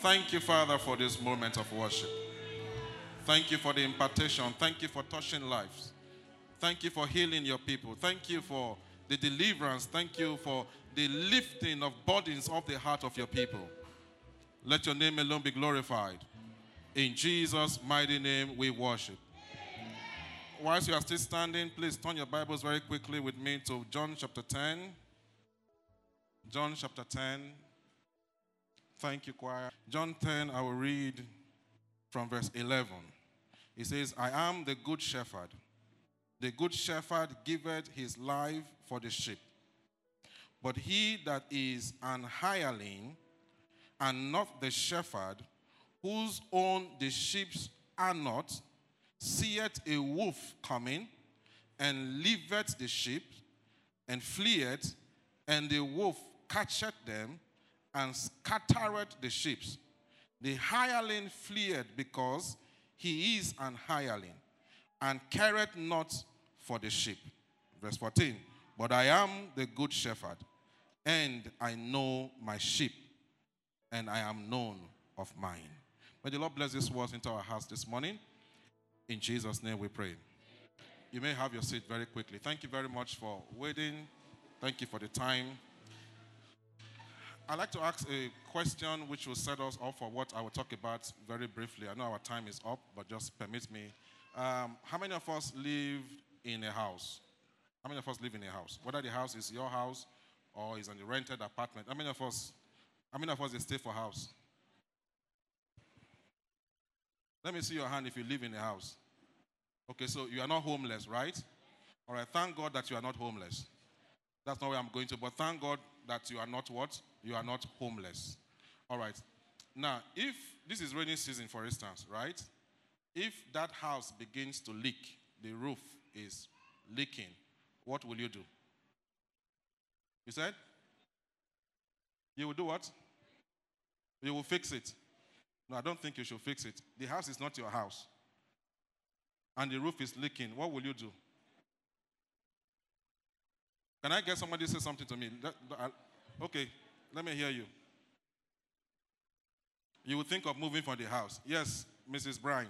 Thank you, Father, for this moment of worship. Thank you for the impartation. Thank you for touching lives. Thank you for healing your people. Thank you for the deliverance. Thank you for the lifting of burdens off the heart of your people. Let your name alone be glorified. In Jesus' mighty name we worship. Whilst you are still standing, please turn your Bibles very quickly with me to John chapter 10. John chapter 10. Thank you, choir. John 10, I will read from verse 11. It says, I am the good shepherd. The good shepherd giveth his life for the sheep. But he that is an hireling and not the shepherd, whose own the sheep are not, seeth a wolf coming, and leaveth the sheep, and fleeth, and the wolf catcheth them, and scattered the sheep. The hireling fleeth because he is an hireling, and careth not for the sheep. Verse 14. But I am the good shepherd, and I know my sheep, and I am known of mine. May the Lord bless this words into our hearts this morning. In Jesus' name we pray. You may have your seat very quickly. Thank you very much for waiting. Thank you for the time. I'd like to ask a question which will set us off for what I will talk about very briefly. I know our time is up, but just permit me. Um, how many of us live in a house? How many of us live in a house? Whether the house is your house or is in a rented apartment. How many of us? How many of us stay for house? Let me see your hand if you live in a house. Okay, so you are not homeless, right? All right, thank God that you are not homeless. That's not where I'm going to, but thank God that you are not what? You are not homeless. All right. Now, if this is rainy season, for instance, right? If that house begins to leak, the roof is leaking, what will you do? You said? You will do what? You will fix it. No, I don't think you should fix it. The house is not your house. And the roof is leaking. What will you do? Can I get somebody to say something to me? Okay, let me hear you. You would think of moving from the house. Yes, Mrs. Bryan.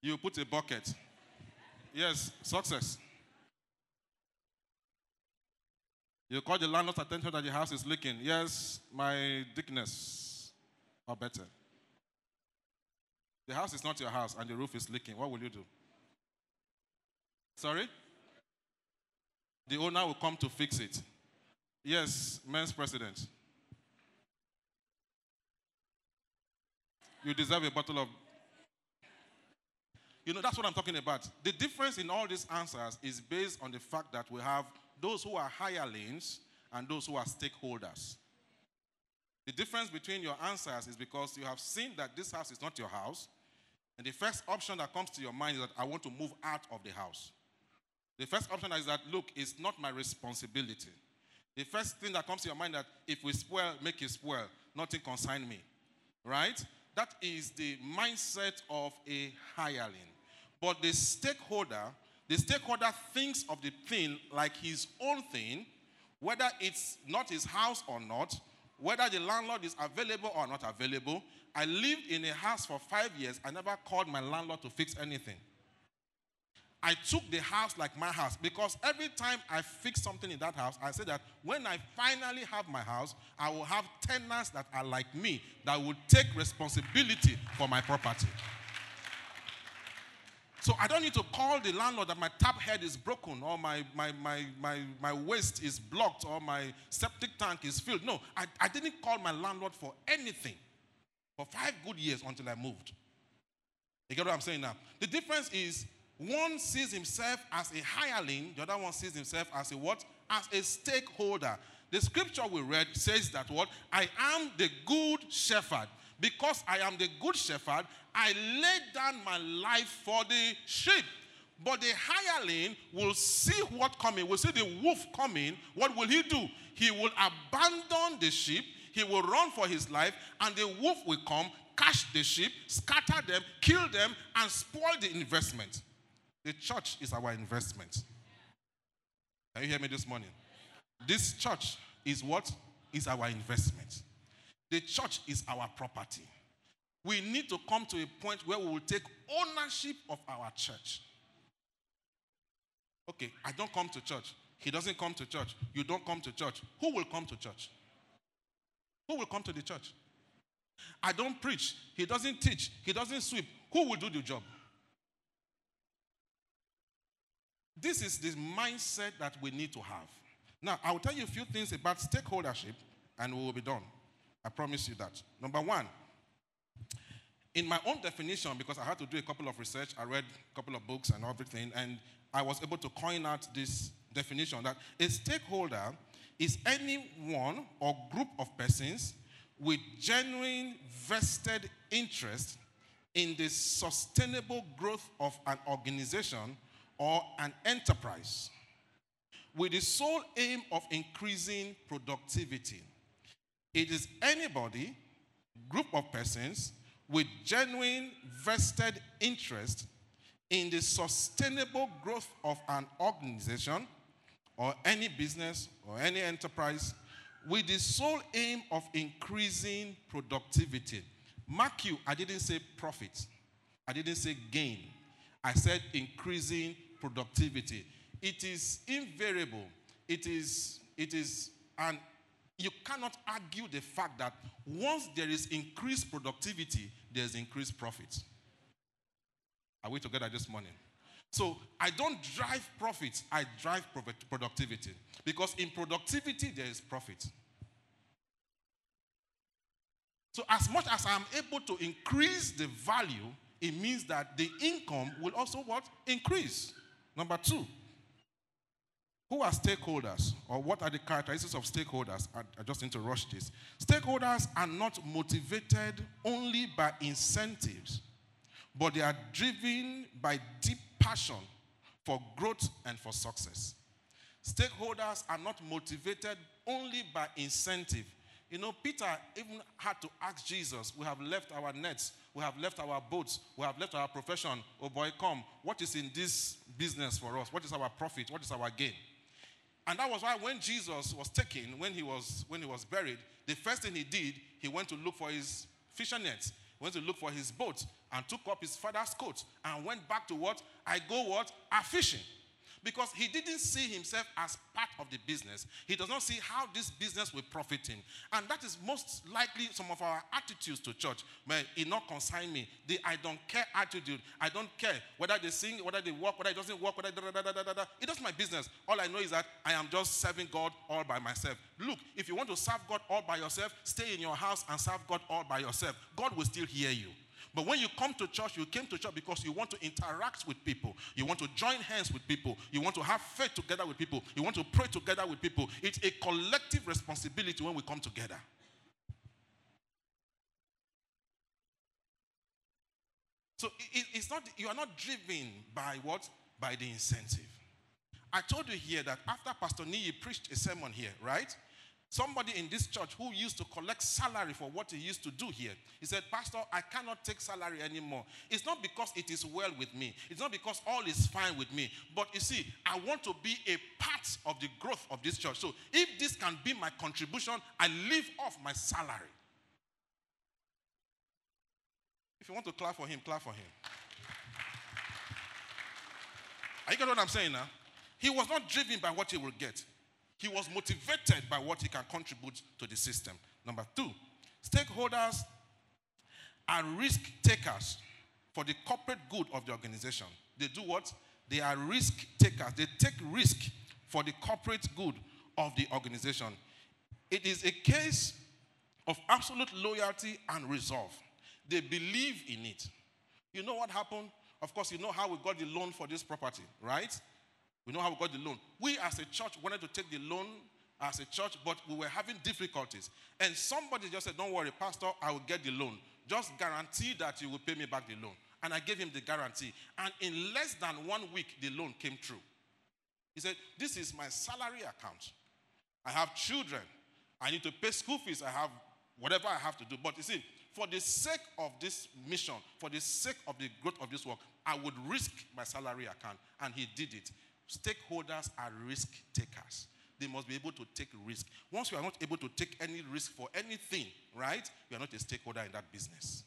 You put a bucket. Yes, success. You call the landlord's attention that the house is leaking. Yes, my deaconess. Or better. The house is not your house and the roof is leaking. What will you do? Sorry? The owner will come to fix it. Yes, men's president. You deserve a bottle of. You know, that's what I'm talking about. The difference in all these answers is based on the fact that we have those who are hirelings and those who are stakeholders. The difference between your answers is because you have seen that this house is not your house, and the first option that comes to your mind is that I want to move out of the house. The first option is that, look, it's not my responsibility. The first thing that comes to your mind that if we spoil, make it spoil, nothing concern me. Right? That is the mindset of a hireling. But the stakeholder, the stakeholder thinks of the thing like his own thing, whether it's not his house or not, whether the landlord is available or not available. I lived in a house for five years. I never called my landlord to fix anything. I took the house like my house because every time I fix something in that house, I say that when I finally have my house, I will have tenants that are like me that will take responsibility for my property. So I don't need to call the landlord that my tap head is broken or my, my, my, my, my waste is blocked or my septic tank is filled. No, I, I didn't call my landlord for anything for five good years until I moved. You get what I'm saying now? The difference is one sees himself as a hireling, the other one sees himself as a what? As a stakeholder. The scripture we read says that what? I am the good shepherd. Because I am the good shepherd, I lay down my life for the sheep. But the hireling will see what coming, will see the wolf coming. What will he do? He will abandon the sheep, he will run for his life, and the wolf will come, catch the sheep, scatter them, kill them, and spoil the investment. The church is our investment. Can you hear me this morning? This church is what? Is our investment. The church is our property. We need to come to a point where we will take ownership of our church. Okay, I don't come to church. He doesn't come to church. You don't come to church. Who will come to church? Who will come to the church? I don't preach. He doesn't teach. He doesn't sweep. Who will do the job? This is the mindset that we need to have. Now, I will tell you a few things about stakeholdership and we will be done. I promise you that. Number one, in my own definition, because I had to do a couple of research, I read a couple of books and everything, and I was able to coin out this definition that a stakeholder is anyone or group of persons with genuine vested interest in the sustainable growth of an organization or an enterprise with the sole aim of increasing productivity. It is anybody, group of persons, with genuine vested interest in the sustainable growth of an organization or any business or any enterprise with the sole aim of increasing productivity. Mark you, I didn't say profit, I didn't say gain. I said increasing productivity. It is invariable. It is, it is, and you cannot argue the fact that once there is increased productivity, there's increased profit. Are we together this morning? So I don't drive profits, I drive productivity. Because in productivity, there is profit. So as much as I'm able to increase the value, it means that the income will also what? Increase. Number two, who are stakeholders, or what are the characteristics of stakeholders? I, just need to rush this. Stakeholders are not motivated only by incentives, but they are driven by deep passion for growth and for success. Stakeholders are not motivated only by incentive. You know, Peter even had to ask Jesus, We have left our nets, we have left our boats, we have left our profession. Oh boy, come. What is in this business for us? What is our profit? What is our gain? And that was why when Jesus was taken, when he was when he was buried, the first thing he did, he went to look for his fishing nets, went to look for his boat, and took up his father's coat and went back to what? I go what? A fishing because he didn't see himself as part of the business. He does not see how this business will profit him. And that is most likely some of our attitudes to church. Man, it not consign me. The I don't care attitude. I don't care whether they sing, whether they work, whether it doesn't work, whether da, da, da, da, da. It doesn't my business. All I know is that I am just serving God all by myself. Look, if you want to serve God all by yourself, stay in your house and serve God all by yourself. God will still hear you. But when you come to church, you came to church because you want to interact with people. You want to join hands with people. You want to have faith together with people. You want to pray together with people. It's a collective responsibility when we come together. So it, it's not, you are not driven by what? By the incentive. I told you here that after Pastor Niyi preached a sermon here, right? Somebody in this church who used to collect salary for what he used to do here. He said, Pastor, I cannot take salary anymore. It's not because it is well with me, it's not because all is fine with me. But you see, I want to be a part of the growth of this church. So if this can be my contribution, I live off my salary. If you want to clap for him, clap for him. Are you getting what I'm saying now? He was not driven by what he will get. He was motivated by what he can contribute to the system. Number two, stakeholders are risk takers for the corporate good of the organization. They do what? They are risk takers. They take risk for the corporate good of the organization. It is a case of absolute loyalty and resolve. They believe in it. You know what happened? Of course, you know how we got the loan for this property, right? We know how we got the loan. We as a church wanted to take the loan as a church, but we were having difficulties. And somebody just said, Don't worry, Pastor, I will get the loan. Just guarantee that you will pay me back the loan. And I gave him the guarantee. And in less than one week, the loan came through. He said, This is my salary account. I have children. I need to pay school fees. I have whatever I have to do. But you see, for the sake of this mission, for the sake of the growth of this work, I would risk my salary account. And he did it. Stakeholders are risk takers. they must be able to take risk. Once you are not able to take any risk for anything, right, you are not a stakeholder in that business.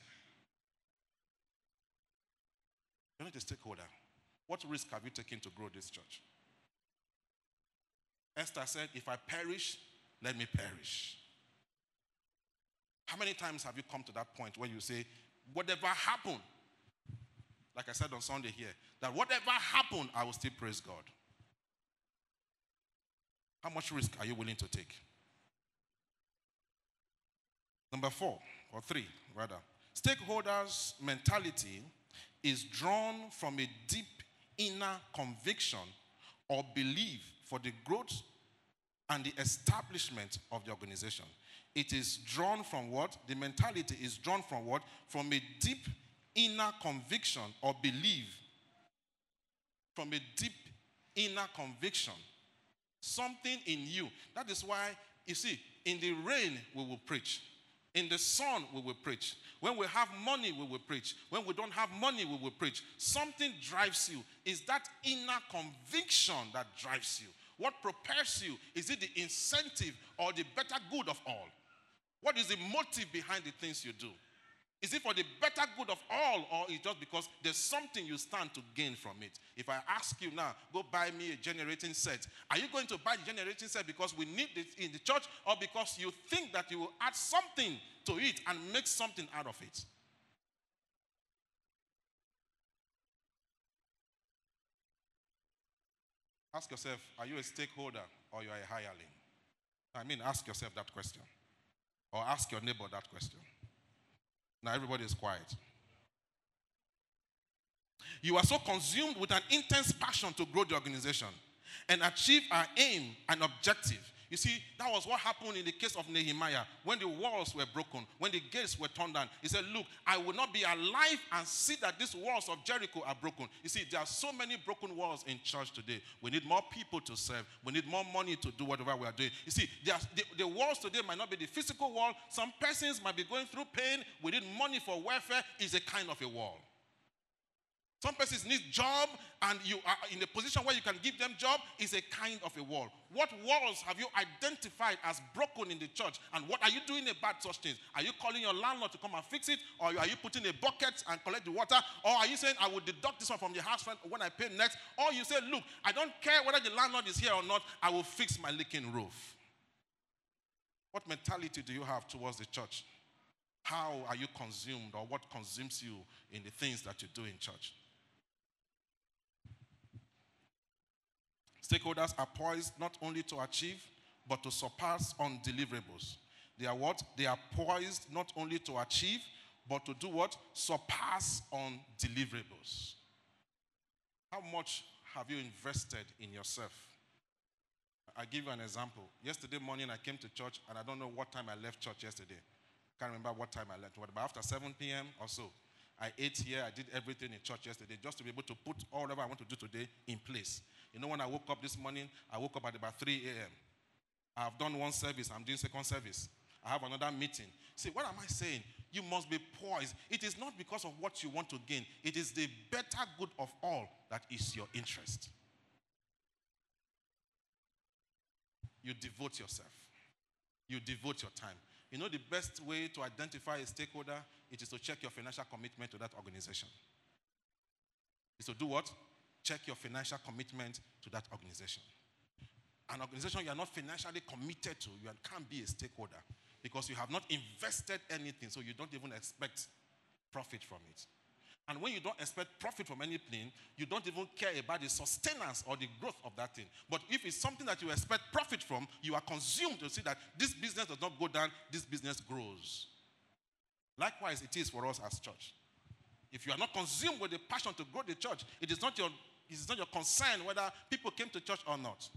You're not a stakeholder. What risk have you taken to grow this church? Esther said, If I perish, let me perish. How many times have you come to that point where you say, Whatever happened, like I said on Sunday here, that whatever happened, I will still praise God? How much risk are you willing to take? Number four, or three, rather. Stakeholders' mentality is drawn from a deep inner conviction or belief for the growth and the establishment of the organization. It is drawn from what? The mentality is drawn from what? From a deep inner conviction or belief. From a deep inner conviction. Something in you. That is why, you see, in the rain we will preach. In the sun, we will preach. When we have money, we will preach. When we don't have money, we will preach. Something drives you. Is that inner conviction that drives you? What propels you? Is it the incentive or the better good of all? What is the motive behind the things you do? Is it for the better good of all, or is just because there's something you stand to gain from it? If I ask you now, go buy me a generating set, are you going to buy the generating set because we need it in the church, or because you think that you will add something to it and make something out of it? Ask yourself, are you a stakeholder or you are a hireling? I mean, ask yourself that question. Or ask your neighbor that question. Now everybody is quiet. You are so consumed with an intense passion to grow the organization and achieve our aim and objective you see, that was what happened in the case of Nehemiah when the walls were broken, when the gates were torn down. He said, Look, I will not be alive and see that these walls of Jericho are broken. You see, there are so many broken walls in church today. We need more people to serve, we need more money to do whatever we are doing. You see, the, the walls today might not be the physical wall. Some persons might be going through pain. We need money for welfare, is a kind of a wall. Some persons need job and you are in a position where you can give them job is a kind of a wall. What walls have you identified as broken in the church and what are you doing about such things? Are you calling your landlord to come and fix it or are you putting a bucket and collect the water or are you saying I will deduct this one from the house rent when I pay next or you say look I don't care whether the landlord is here or not I will fix my leaking roof. What mentality do you have towards the church? How are you consumed or what consumes you in the things that you do in church? Stakeholders are poised not only to achieve, but to surpass undeliverables. They are what? They are poised not only to achieve, but to do what? Surpass on deliverables. How much have you invested in yourself? i give you an example. Yesterday morning, I came to church, and I don't know what time I left church yesterday. Can't remember what time I left. But after 7 p.m. or so, I ate here. I did everything in church yesterday just to be able to put all whatever I want to do today in place. You know, when I woke up this morning, I woke up at about 3 a.m. I have done one service, I'm doing second service. I have another meeting. See, what am I saying? You must be poised. It is not because of what you want to gain, it is the better good of all that is your interest. You devote yourself, you devote your time. You know, the best way to identify a stakeholder it is to check your financial commitment to that organization. Is to do what? check your financial commitment to that organization. An organization you are not financially committed to, you can't be a stakeholder because you have not invested anything, so you don't even expect profit from it. And when you don't expect profit from anything, you don't even care about the sustenance or the growth of that thing. But if it's something that you expect profit from, you are consumed to see that this business does not go down, this business grows. Likewise, it is for us as church. If you are not consumed with the passion to grow the church, it is not your it's not your concern whether people came to church or not.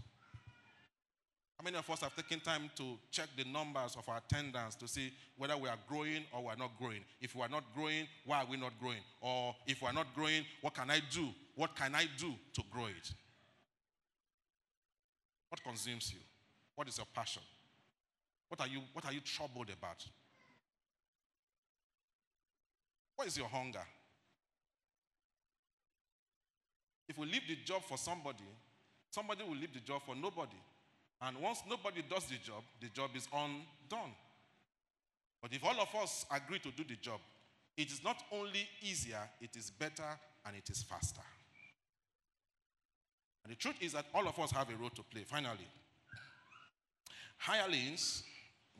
How many of us have taken time to check the numbers of our attendance to see whether we are growing or we are not growing? If we are not growing, why are we not growing? Or if we are not growing, what can I do? What can I do to grow it? What consumes you? What is your passion? What are you, what are you troubled about? What is your hunger? If we leave the job for somebody, somebody will leave the job for nobody. And once nobody does the job, the job is undone. But if all of us agree to do the job, it is not only easier, it is better and it is faster. And the truth is that all of us have a role to play, finally. Hirelings,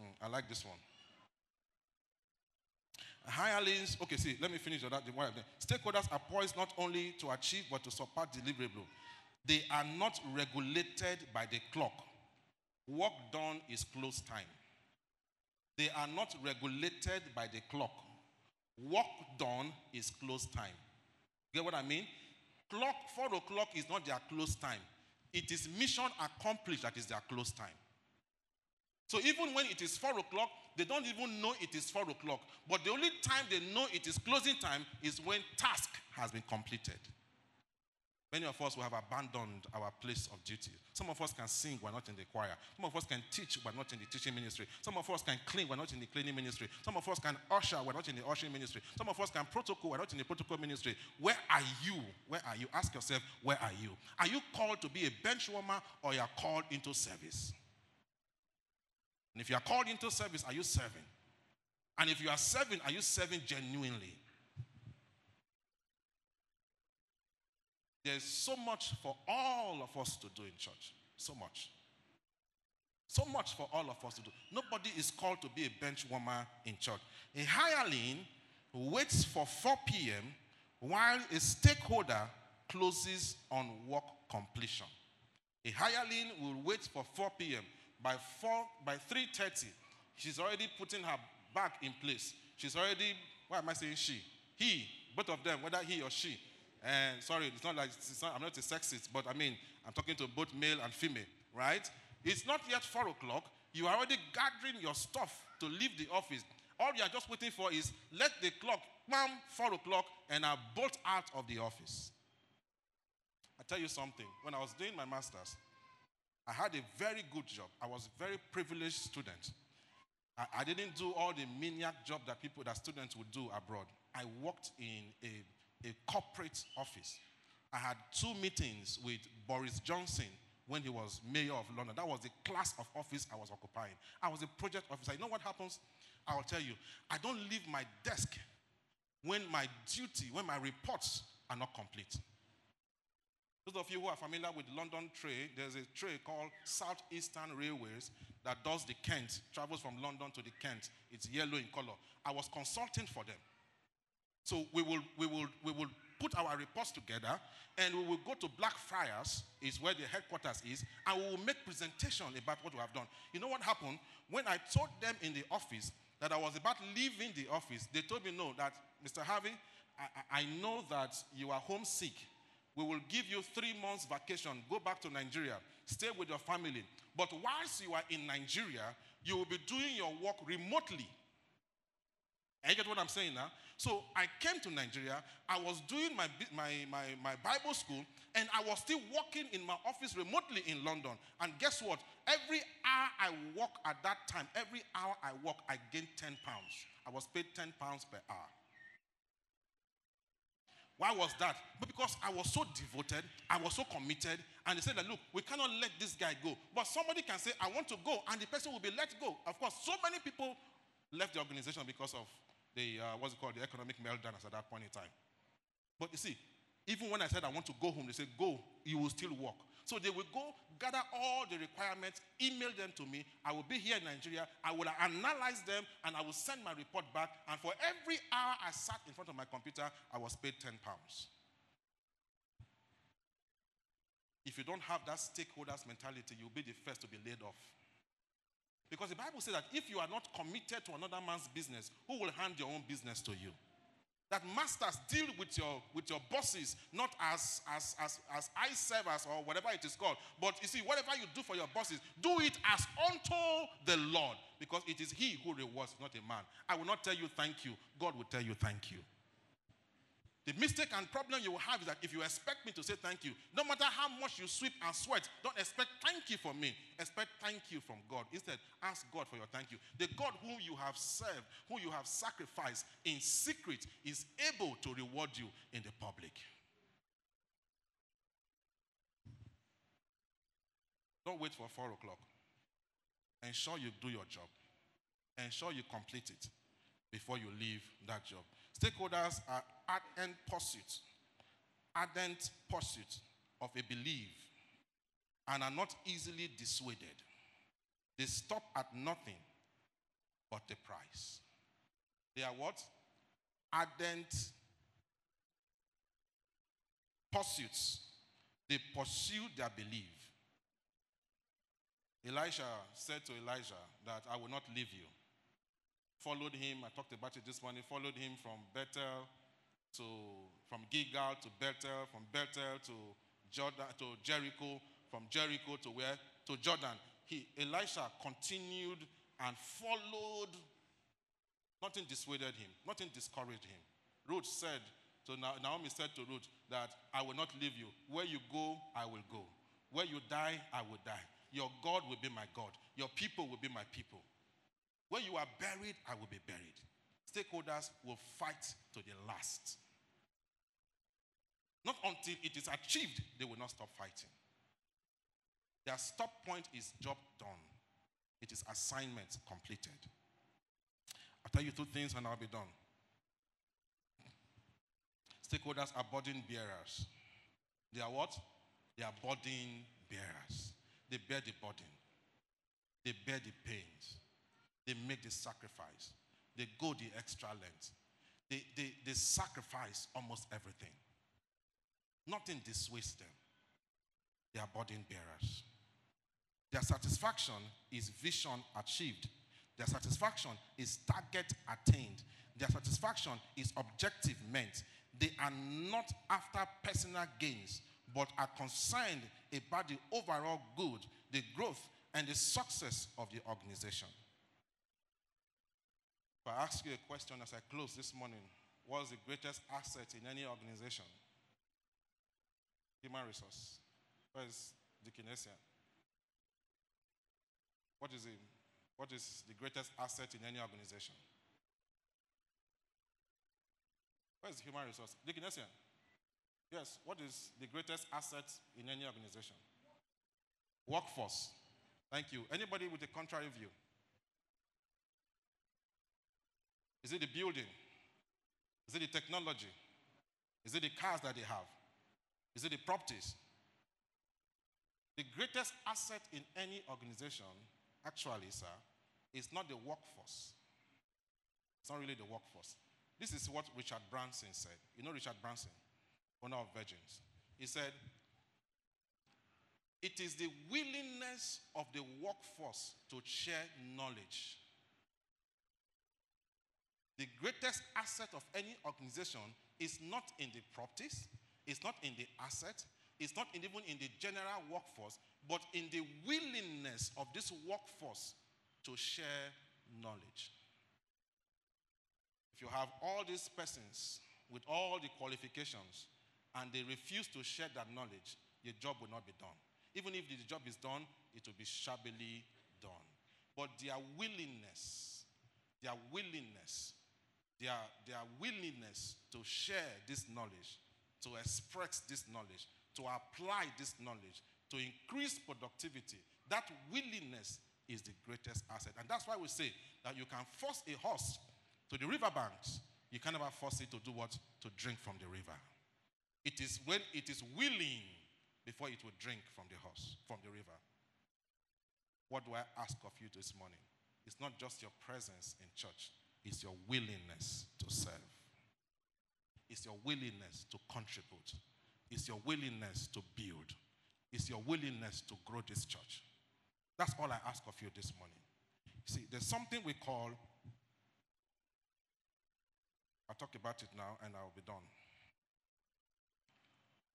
mm, I like this one. Hirelings, okay, see, let me finish on that. one Stakeholders are poised not only to achieve but to support deliverable. They are not regulated by the clock. Work done is close time. They are not regulated by the clock. Work done is close time. Get what I mean? Clock, four o'clock is not their close time. It is mission accomplished that is their close time. So even when it is four o'clock, they don't even know it is four o'clock. But the only time they know it is closing time is when task has been completed. Many of us will have abandoned our place of duty. Some of us can sing, we're not in the choir. Some of us can teach, we're not in the teaching ministry. Some of us can clean, we're not in the cleaning ministry. Some of us can usher, we're not in the ushering ministry. Some of us can protocol, we're not in the protocol ministry. Where are you? Where are you? Ask yourself, where are you? Are you called to be a bench warmer or you are called into service? And if you are called into service, are you serving? And if you are serving, are you serving genuinely? There's so much for all of us to do in church. So much. So much for all of us to do. Nobody is called to be a bench warmer in church. A hireling waits for 4 p.m. while a stakeholder closes on work completion. A hireling will wait for 4 p.m. By 4 by 3:30, she's already putting her back in place. She's already, why am I saying she? He, both of them, whether he or she, and sorry, it's not like it's not, I'm not a sexist, but I mean, I'm talking to both male and female, right? It's not yet four o'clock. You are already gathering your stuff to leave the office. All you are just waiting for is let the clock, bam, four o'clock, and I bolt out of the office. I tell you something. When I was doing my master's, I had a very good job. I was a very privileged student. I, I didn't do all the maniac job that people, that students would do abroad. I worked in a a corporate office. I had two meetings with Boris Johnson when he was mayor of London. That was the class of office I was occupying. I was a project officer. You know what happens? I will tell you. I don't leave my desk when my duty, when my reports are not complete. Those of you who are familiar with London Tray, there's a tray called Southeastern Railways that does the Kent, travels from London to the Kent. It's yellow in color. I was consulting for them. So we will, we will, we will put our reports together and we will go to Blackfriars, is where the headquarters is, and we will make presentation about what we have done. You know what happened? When I told them in the office that I was about leaving the office, they told me, no, that Mr. Harvey, I, I know that you are homesick. We will give you three months vacation. Go back to Nigeria. Stay with your family. But whilst you are in Nigeria, you will be doing your work remotely. You get what I'm saying now? So I came to Nigeria. I was doing my, my, my, my Bible school, and I was still working in my office remotely in London. And guess what? Every hour I work at that time, every hour I work, I gained 10 pounds. I was paid 10 pounds per hour. Why was that? But because I was so devoted, I was so committed, and they said that look, we cannot let this guy go. But somebody can say, I want to go, and the person will be let go. Of course, so many people left the organization because of the, uh, what's it called, the economic meltdown at that point in time. But you see, even when I said I want to go home, they said, go, you will still work. So they will go gather all the requirements, email them to me. I will be here in Nigeria. I will analyze them and I will send my report back. And for every hour I sat in front of my computer, I was paid 10 pounds. If you don't have that stakeholders mentality, you'll be the first to be laid off. Because the Bible says that if you are not committed to another man's business, who will hand your own business to you? That masters deal with your with your bosses not as as as as eye servers or whatever it is called, but you see whatever you do for your bosses, do it as unto the Lord, because it is He who rewards, not a man. I will not tell you thank you. God will tell you thank you. The mistake and problem you will have is that if you expect me to say thank you, no matter how much you sweep and sweat, don't expect thank you from me. Expect thank you from God. Instead, ask God for your thank you. The God whom you have served, whom you have sacrificed in secret, is able to reward you in the public. Don't wait for four o'clock. ensure you do your job. Ensure you complete it before you leave that job. Stakeholders are ardent pursuit, ardent pursuit of a belief and are not easily dissuaded. They stop at nothing but the price. They are what? Ardent pursuits. They pursue their belief. Elisha said to Elijah that I will not leave you. Followed him, I talked about it this morning, followed him from Bethel to from Gilgal to Bethel, from Bethel to Jordan to Jericho, from Jericho to where? To Jordan. He Elisha continued and followed. Nothing dissuaded him, nothing discouraged him. Ruth said to Naomi said to Ruth that I will not leave you. Where you go, I will go. Where you die, I will die. Your God will be my God. Your people will be my people. Where you are buried, I will be buried. Stakeholders will fight to the last. Not until it is achieved, they will not stop fighting. Their stop point is job done. It is assignment completed. I'll tell you two things and I'll be done. Stakeholders are burden bearers. They are what? They are burden bearers. They bear the burden. They bear the pains. They make the sacrifice. They go the extra length. They, they, they sacrifice almost everything. Nothing dissuades them. They are burden bearers. Their satisfaction is vision achieved. Their satisfaction is target attained. Their satisfaction is objective meant. They are not after personal gains, but are concerned about the overall good, the growth, and the success of the organization. I ask you a question as I close this morning, what's the greatest asset in any organization? Human resource. Where is the kinesia? What is, it? what is the greatest asset in any organization? Where is human resource? The kinesia. Yes, what is the greatest asset in any organization? Workforce. Thank you. Anybody with a contrary view? Is it the building? Is it the technology? Is it the cars that they have? Is it the properties? The greatest asset in any organization, actually, sir, is not the workforce. It's not really the workforce. This is what Richard Branson said. You know Richard Branson, owner of Virgins. He said, It is the willingness of the workforce to share knowledge. The greatest asset of any organization is not in the properties, it's not in the asset, it's not even in the general workforce, but in the willingness of this workforce to share knowledge. If you have all these persons with all the qualifications and they refuse to share that knowledge, your job will not be done. Even if the job is done, it will be shabbily done. But their willingness, their willingness, their, their willingness to share this knowledge to express this knowledge, to apply this knowledge, to increase productivity. That willingness is the greatest asset. And that's why we say that you can force a horse to the riverbanks. You can never force it to do what? To drink from the river. It is when it is willing before it will drink from the horse, from the river. What do I ask of you this morning? It's not just your presence in church, it's your willingness to serve. It's your willingness to contribute. It's your willingness to build. It's your willingness to grow this church. That's all I ask of you this morning. See, there's something we call, I'll talk about it now and I'll be done.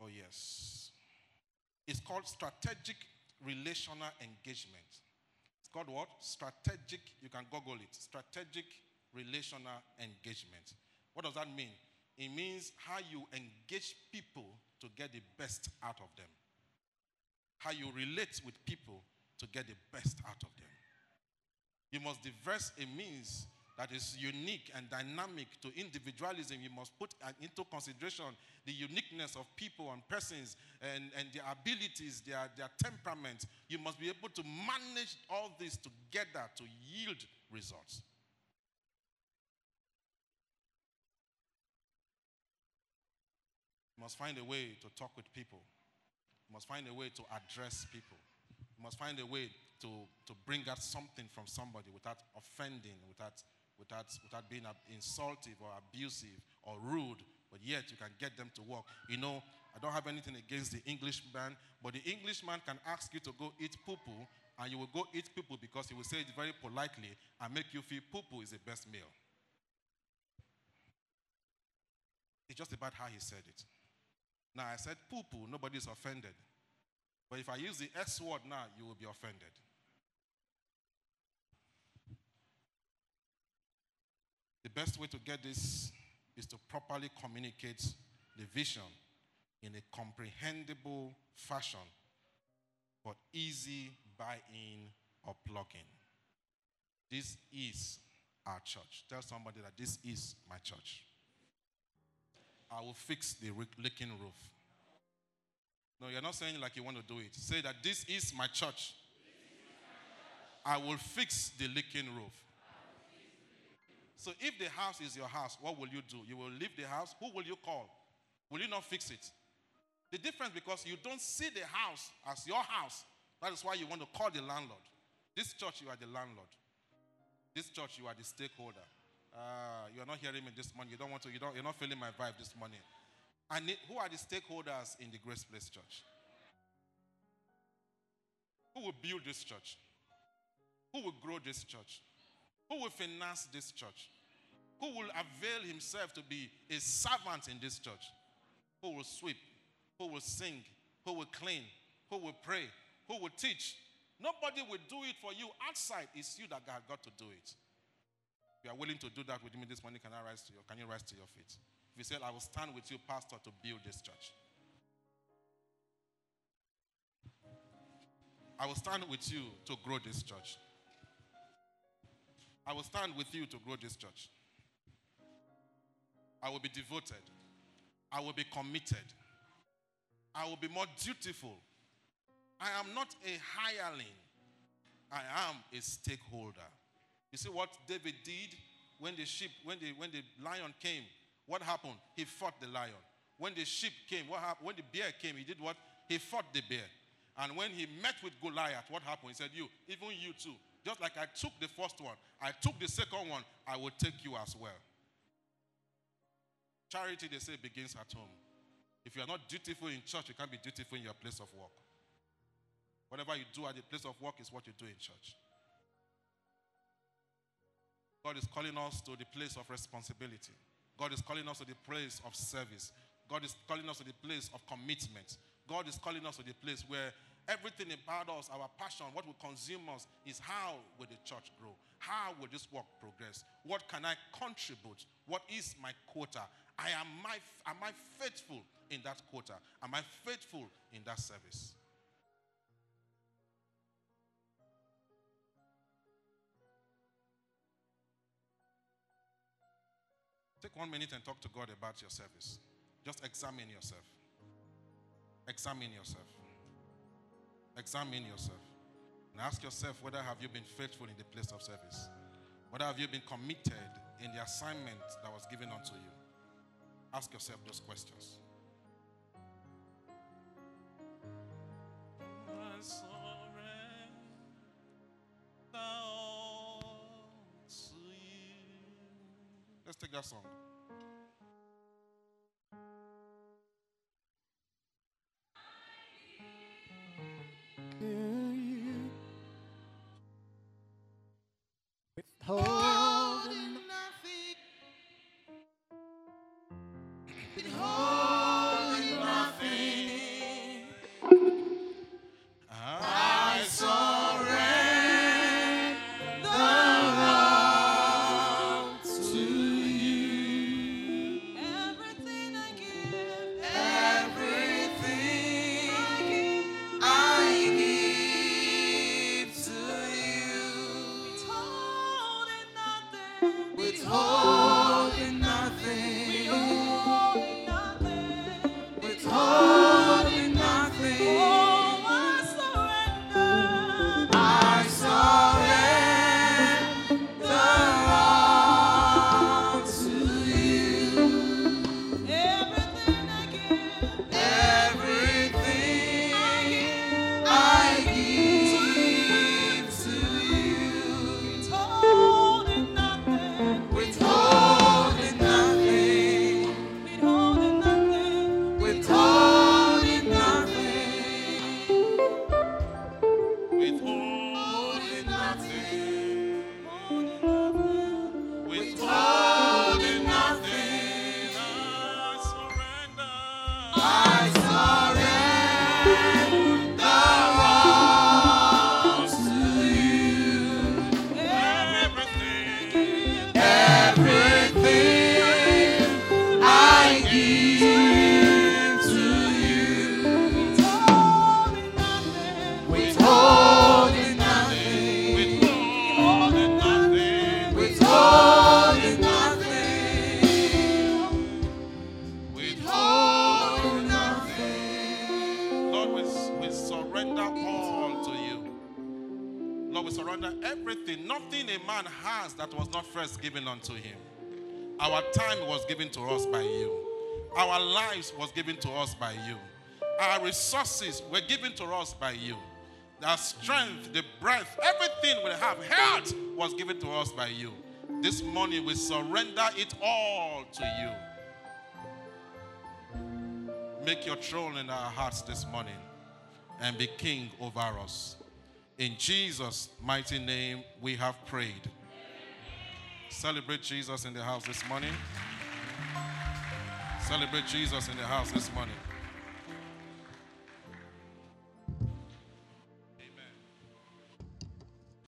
Oh, yes. It's called strategic relational engagement. It's called what? Strategic, you can Google it. Strategic relational engagement. What does that mean? It means how you engage people to get the best out of them. How you relate with people to get the best out of them. You must devise a means that is unique and dynamic to individualism, you must put into consideration the uniqueness of people and persons and, and their abilities, their, their temperament. You must be able to manage all this together to yield results. Must find a way to talk with people. You must find a way to address people. You must find a way to, to bring out something from somebody without offending, without without, without being insultive or abusive or rude, but yet you can get them to work. You know, I don't have anything against the Englishman, but the Englishman can ask you to go eat poo poo, and you will go eat poo poo because he will say it very politely and make you feel poo poo is the best meal. It's just about how he said it. Now, I said poo poo, nobody's offended. But if I use the S word now, you will be offended. The best way to get this is to properly communicate the vision in a comprehensible fashion for easy buy in or plug in. This is our church. Tell somebody that this is my church. I will fix the leaking roof. No, you're not saying like you want to do it. Say that this is my church. I will fix the leaking roof. So if the house is your house, what will you do? You will leave the house. Who will you call? Will you not fix it? The difference because you don't see the house as your house. That is why you want to call the landlord. This church, you are the landlord. This church, you are the stakeholder. Uh, you are not hearing me this morning. You don't want to. You don't. You're not feeling my vibe this morning. And it, who are the stakeholders in the Grace Place Church? Who will build this church? Who will grow this church? Who will finance this church? Who will avail himself to be a servant in this church? Who will sweep? Who will sing? Who will clean? Who will pray? Who will teach? Nobody will do it for you outside. It's you that have got to do it. You are willing to do that with me this morning, can I rise to your can you rise to your feet? If you said, I will stand with you, Pastor, to build this church. I will stand with you to grow this church. I will stand with you to grow this church. I will be devoted. I will be committed. I will be more dutiful. I am not a hireling. I am a stakeholder. You see what David did when the sheep, when the, when the lion came? What happened? He fought the lion. When the sheep came, what happened? When the bear came, he did what? He fought the bear. And when he met with Goliath, what happened? He said, You, even you too, just like I took the first one, I took the second one, I will take you as well. Charity, they say, begins at home. If you are not dutiful in church, you can't be dutiful in your place of work. Whatever you do at the place of work is what you do in church. God is calling us to the place of responsibility. God is calling us to the place of service. God is calling us to the place of commitment. God is calling us to the place where Everything about us, our passion, what will consume us is how will the church grow? How will this work progress? What can I contribute? What is my quota? I am, my, am I faithful in that quota? Am I faithful in that service? Take one minute and talk to God about your service. Just examine yourself. Examine yourself. Examine yourself and ask yourself whether have you been faithful in the place of service? Whether have you been committed in the assignment that was given unto you? Ask yourself those questions. Let's take that song. Nothing a man has that was not first given unto him. Our time was given to us by you. Our lives was given to us by you. Our resources were given to us by you. Our strength, the breath, everything we have, health was given to us by you. This morning we surrender it all to you. Make your throne in our hearts this morning and be king over us. In Jesus' mighty name, we have prayed. Celebrate Jesus in the house this morning. Celebrate Jesus in the house this morning.